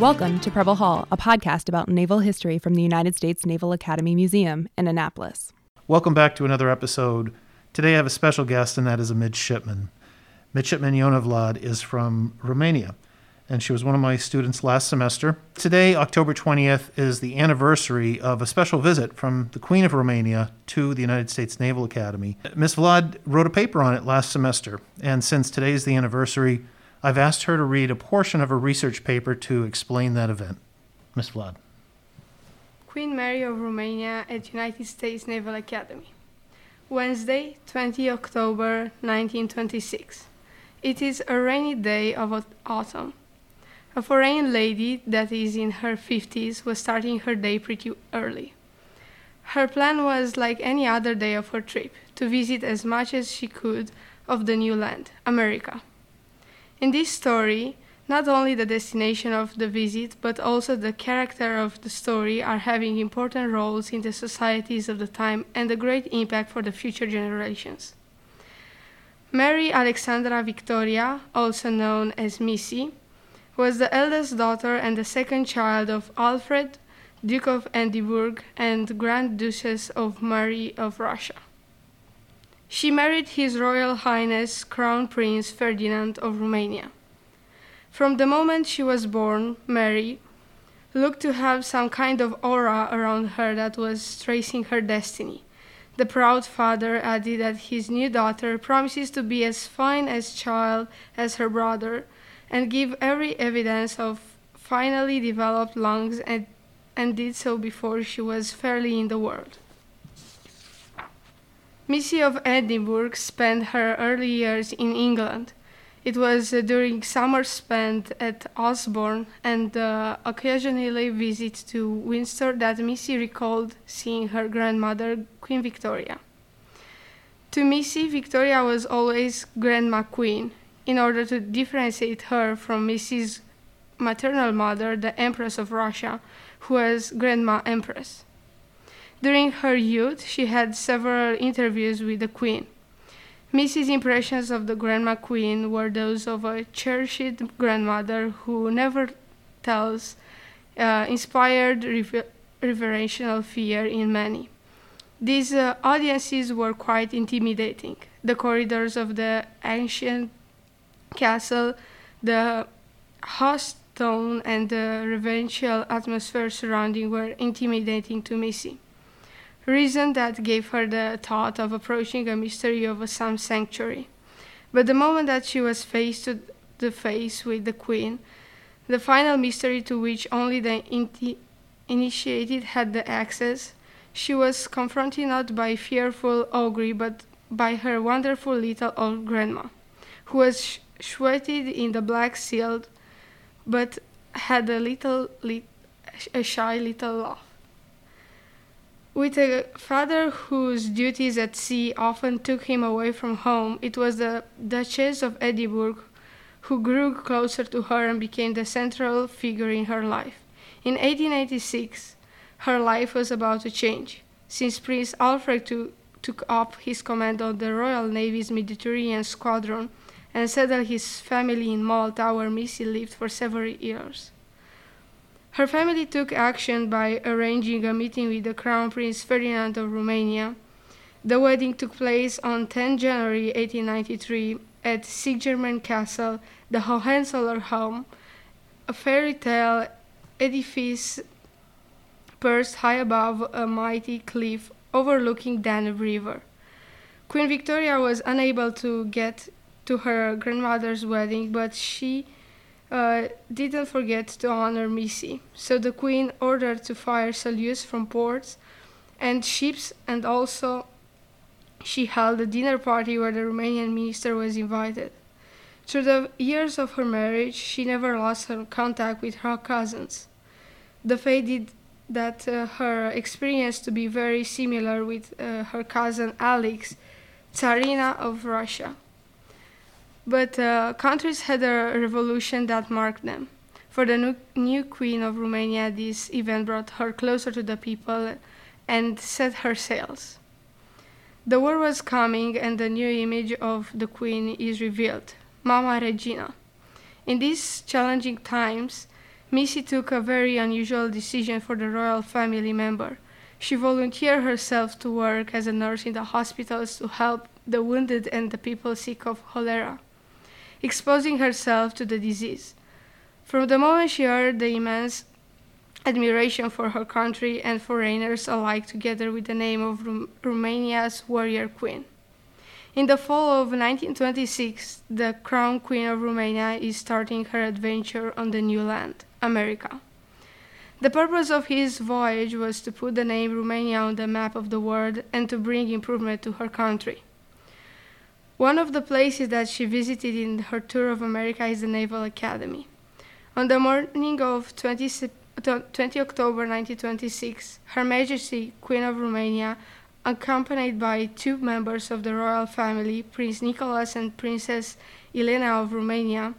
Welcome to Preble Hall, a podcast about naval history from the United States Naval Academy Museum in Annapolis. Welcome back to another episode. Today I have a special guest, and that is a midshipman. Midshipman Yona Vlad is from Romania, and she was one of my students last semester. Today, October 20th, is the anniversary of a special visit from the Queen of Romania to the United States Naval Academy. Miss Vlad wrote a paper on it last semester, and since today is the anniversary, I've asked her to read a portion of her research paper to explain that event. Miss Vlad. Queen Mary of Romania at United States Naval Academy. Wednesday, 20 October 1926. It is a rainy day of autumn. A foreign lady that is in her 50s was starting her day pretty early. Her plan was like any other day of her trip to visit as much as she could of the new land, America. In this story, not only the destination of the visit, but also the character of the story are having important roles in the societies of the time and a great impact for the future generations. Mary Alexandra Victoria, also known as Missy, was the eldest daughter and the second child of Alfred, Duke of Edinburgh and Grand Duchess of Mary of Russia. She married His Royal Highness Crown Prince Ferdinand of Romania. From the moment she was born, Mary looked to have some kind of aura around her that was tracing her destiny. The proud father added that his new daughter promises to be as fine as child as her brother and give every evidence of finally developed lungs and, and did so before she was fairly in the world. Missy of Edinburgh spent her early years in England. It was uh, during summer spent at Osborne and uh, occasionally visits to Windsor that Missy recalled seeing her grandmother, Queen Victoria. To Missy, Victoria was always Grandma Queen, in order to differentiate her from Missy's maternal mother, the Empress of Russia, who was Grandma Empress. During her youth, she had several interviews with the Queen. Missy's impressions of the Grandma Queen were those of a cherished grandmother who never tells, uh, inspired rever- reverential fear in many. These uh, audiences were quite intimidating. The corridors of the ancient castle, the hushed tone, and the reverential atmosphere surrounding were intimidating to Missy reason that gave her the thought of approaching a mystery of some sanctuary. But the moment that she was face to the face with the queen, the final mystery to which only the inti- initiated had the access, she was confronted not by fearful augury but by her wonderful little old grandma, who was sh- sweated in the black silk, but had a little, li- a shy little laugh. With a father whose duties at sea often took him away from home, it was the Duchess of Edinburgh who grew closer to her and became the central figure in her life. In 1886, her life was about to change, since Prince Alfred to, took up his command of the Royal Navy's Mediterranean Squadron and settled his family in Malta, where Missy lived for several years. Her family took action by arranging a meeting with the Crown Prince Ferdinand of Romania. The wedding took place on 10 January 1893 at Sigmaringen Castle, the Hohenzollern home, a fairy tale edifice perched high above a mighty cliff overlooking Danube River. Queen Victoria was unable to get to her grandmother's wedding, but she uh, didn't forget to honor Missy. So the queen ordered to fire salutes from ports and ships, and also she held a dinner party where the Romanian minister was invited. Through the years of her marriage, she never lost her contact with her cousins. The fate did that uh, her experience to be very similar with uh, her cousin Alex, Tsarina of Russia. But uh, countries had a revolution that marked them. For the new, new queen of Romania, this event brought her closer to the people and set her sails. The war was coming, and the new image of the queen is revealed Mama Regina. In these challenging times, Missy took a very unusual decision for the royal family member. She volunteered herself to work as a nurse in the hospitals to help the wounded and the people sick of cholera, exposing herself to the disease. From the moment she heard the immense admiration for her country and foreigners alike, together with the name of Rum- Romania's warrior queen. In the fall of 1926, the crown queen of Romania is starting her adventure on the new land, America. The purpose of his voyage was to put the name Romania on the map of the world and to bring improvement to her country. One of the places that she visited in her tour of America is the Naval Academy. On the morning of 20, 20 October 1926, Her Majesty, Queen of Romania, accompanied by two members of the royal family, Prince Nicholas and Princess Elena of Romania,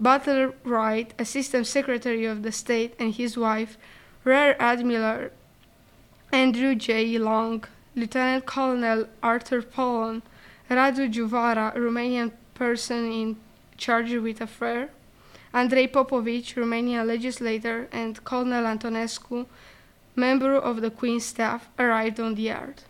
Butler Wright, Assistant Secretary of the State, and his wife, Rear Admiral Andrew J. Long, Lieutenant Colonel Arthur Pollon, Radu Djuvara, Romanian person in charge with affair, Andrei Popovici, Romanian legislator, and Colonel Antonescu, member of the Queen's staff, arrived on the yard.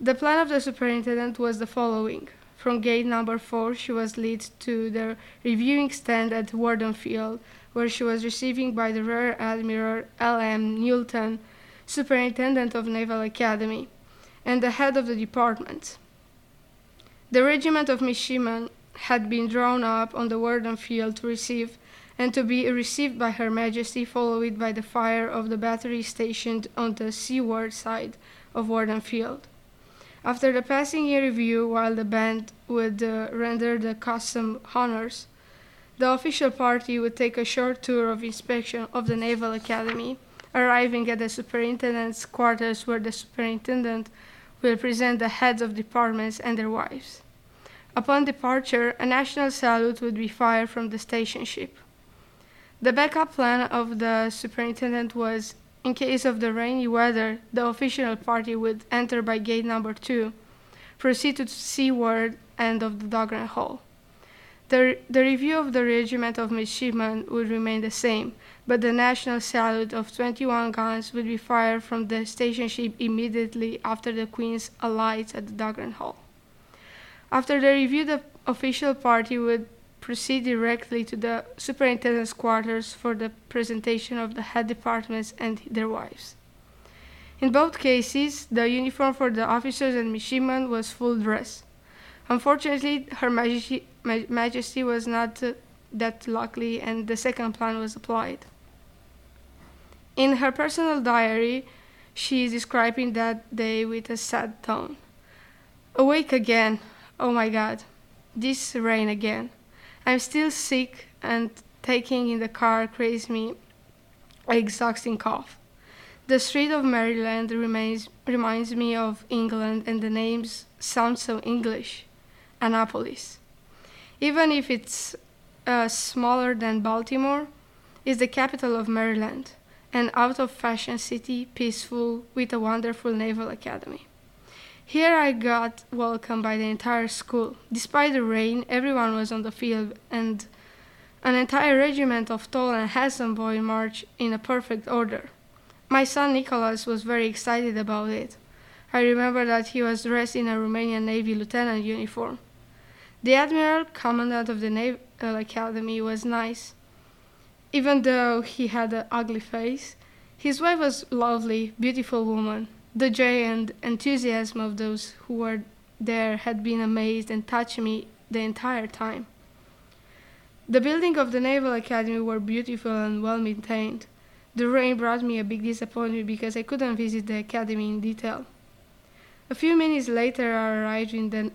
The plan of the superintendent was the following. From gate number four, she was led to the reviewing stand at Worden Field, where she was received by the Rear Admiral L.M. Nulton, Superintendent of Naval Academy, and the head of the department. The regiment of midshipmen had been drawn up on the Worden Field to receive and to be received by Her Majesty, followed by the fire of the battery stationed on the seaward side of Worden Field. After the passing in review, while the band would uh, render the custom honors, the official party would take a short tour of inspection of the Naval Academy, arriving at the superintendent's quarters where the superintendent will present the heads of departments and their wives. Upon departure, a national salute would be fired from the station ship. The backup plan of the superintendent was in case of the rainy weather, the official party would enter by gate number two, proceed to the seaward end of the Dahlgren Hall. The, the review of the regiment of midshipmen would remain the same, but the national salute of 21 guns would be fired from the station ship immediately after the Queen's alights at the Dahlgren Hall. After the review, the official party would proceed directly to the superintendent's quarters for the presentation of the head departments and their wives. In both cases, the uniform for the officers and midshipmen was full dress. Unfortunately, Her Majesty, Majesty was not uh, that lucky, and the second plan was applied. In her personal diary, she is describing that day with a sad tone. Awake again, oh my God, this rain again. I'm still sick, and taking in the car creates me an exhausting cough. The street of Maryland remains, reminds me of England, and the names sound so English Annapolis. Even if it's uh, smaller than Baltimore, it's the capital of Maryland, an out of fashion city, peaceful, with a wonderful naval academy. Here I got welcomed by the entire school. Despite the rain, everyone was on the field, and an entire regiment of tall and handsome boys marched in a perfect order. My son Nicholas was very excited about it. I remember that he was dressed in a Romanian Navy lieutenant uniform. The admiral, commandant of the Naval uh, Academy, was nice. Even though he had an ugly face, his wife was a lovely, beautiful woman. The joy and enthusiasm of those who were there had been amazed and touched me the entire time. The building of the Naval Academy were beautiful and well maintained. The rain brought me a big disappointment because I couldn't visit the academy in detail. A few minutes later, I arrived in the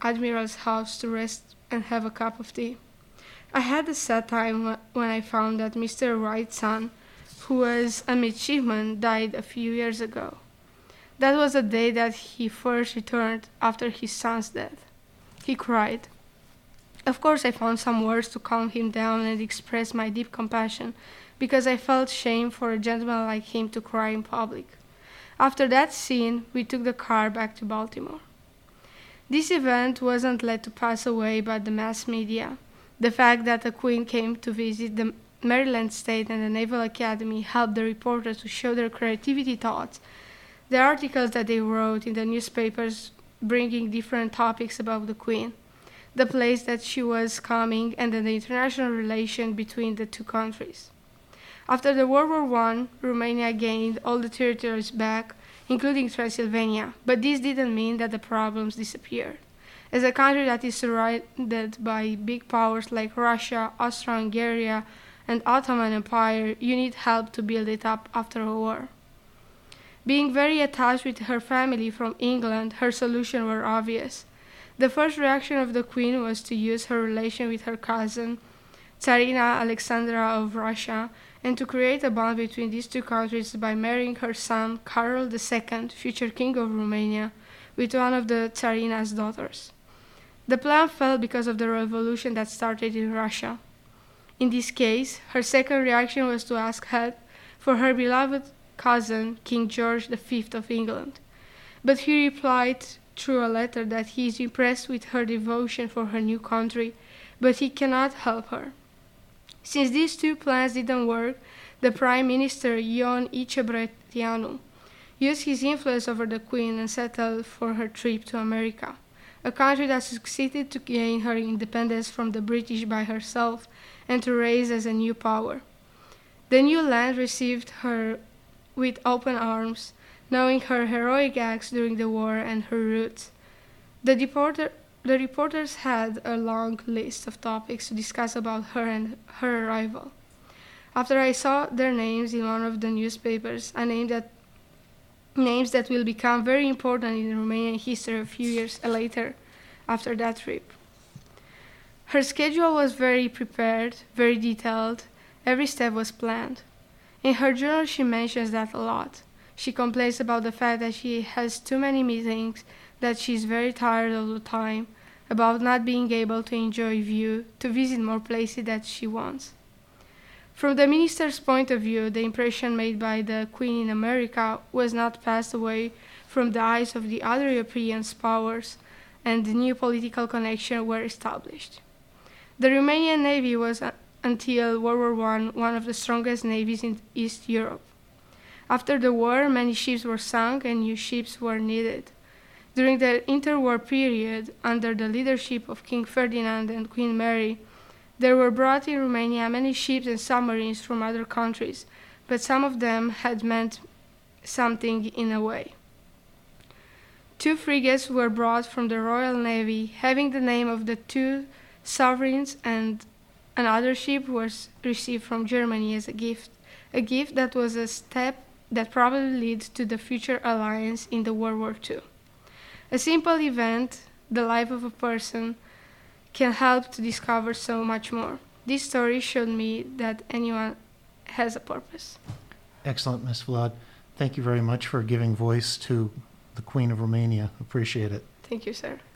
admiral's house to rest and have a cup of tea. I had a sad time when I found that Mr. Wright's son, who was a midshipman, died a few years ago. That was the day that he first returned after his son's death. He cried. Of course, I found some words to calm him down and express my deep compassion, because I felt shame for a gentleman like him to cry in public. After that scene, we took the car back to Baltimore. This event wasn't let to pass away by the mass media. The fact that the Queen came to visit the Maryland State and the Naval Academy helped the reporters to show their creativity thoughts. The articles that they wrote in the newspapers bringing different topics about the Queen, the place that she was coming, and the international relation between the two countries. After the World War I, Romania gained all the territories back, including Transylvania, but this didn't mean that the problems disappeared. As a country that is surrounded by big powers like Russia, Austro-Hungary, and Ottoman Empire, you need help to build it up after a war. Being very attached with her family from England, her solutions were obvious. The first reaction of the queen was to use her relation with her cousin, Tsarina Alexandra of Russia, and to create a bond between these two countries by marrying her son, Carol II, future king of Romania, with one of the Tsarina's daughters. The plan fell because of the revolution that started in Russia. In this case, her second reaction was to ask help for her beloved cousin, King George V of England. But he replied through a letter that he is impressed with her devotion for her new country, but he cannot help her. Since these two plans didn't work, the Prime Minister, Ion I.C. Brătianu, used his influence over the Queen and settled for her trip to America, a country that succeeded to gain her independence from the British by herself and to rise as a new power. The new land received her with open arms, knowing her heroic acts during the war and her roots. The, reporter, the reporters had a long list of topics to discuss about her and her arrival. After I saw their names in one of the newspapers, I named that names that will become very important in Romanian history a few years later after that trip. Her schedule was very prepared, very detailed, every step was planned. In her journal, she mentions that a lot. She complains about the fact that she has too many meetings, that she is very tired all the time, about not being able to enjoy view, to visit more places that she wants. From the minister's point of view, the impression made by the Queen in America was not passed away from the eyes of the other European powers, and the new political connections were established. The Romanian Navy was until World War I one of the strongest navies in East Europe. After the war, many ships were sunk and new ships were needed. During the interwar period, under the leadership of King Ferdinand and Queen Mary, there were brought in Romania many ships and submarines from other countries, but some of them had meant something in a way. Two frigates were brought from the Royal Navy, having the name of the two sovereigns and Another ship was received from Germany as a gift, a gift that was a step that probably led to the future alliance in the World War II. A simple event, the life of a person, can help to discover so much more. This story showed me that anyone has a purpose. Excellent, Ms. Vlad. Thank you very much for giving voice to the Queen of Romania. Appreciate it. Thank you, sir.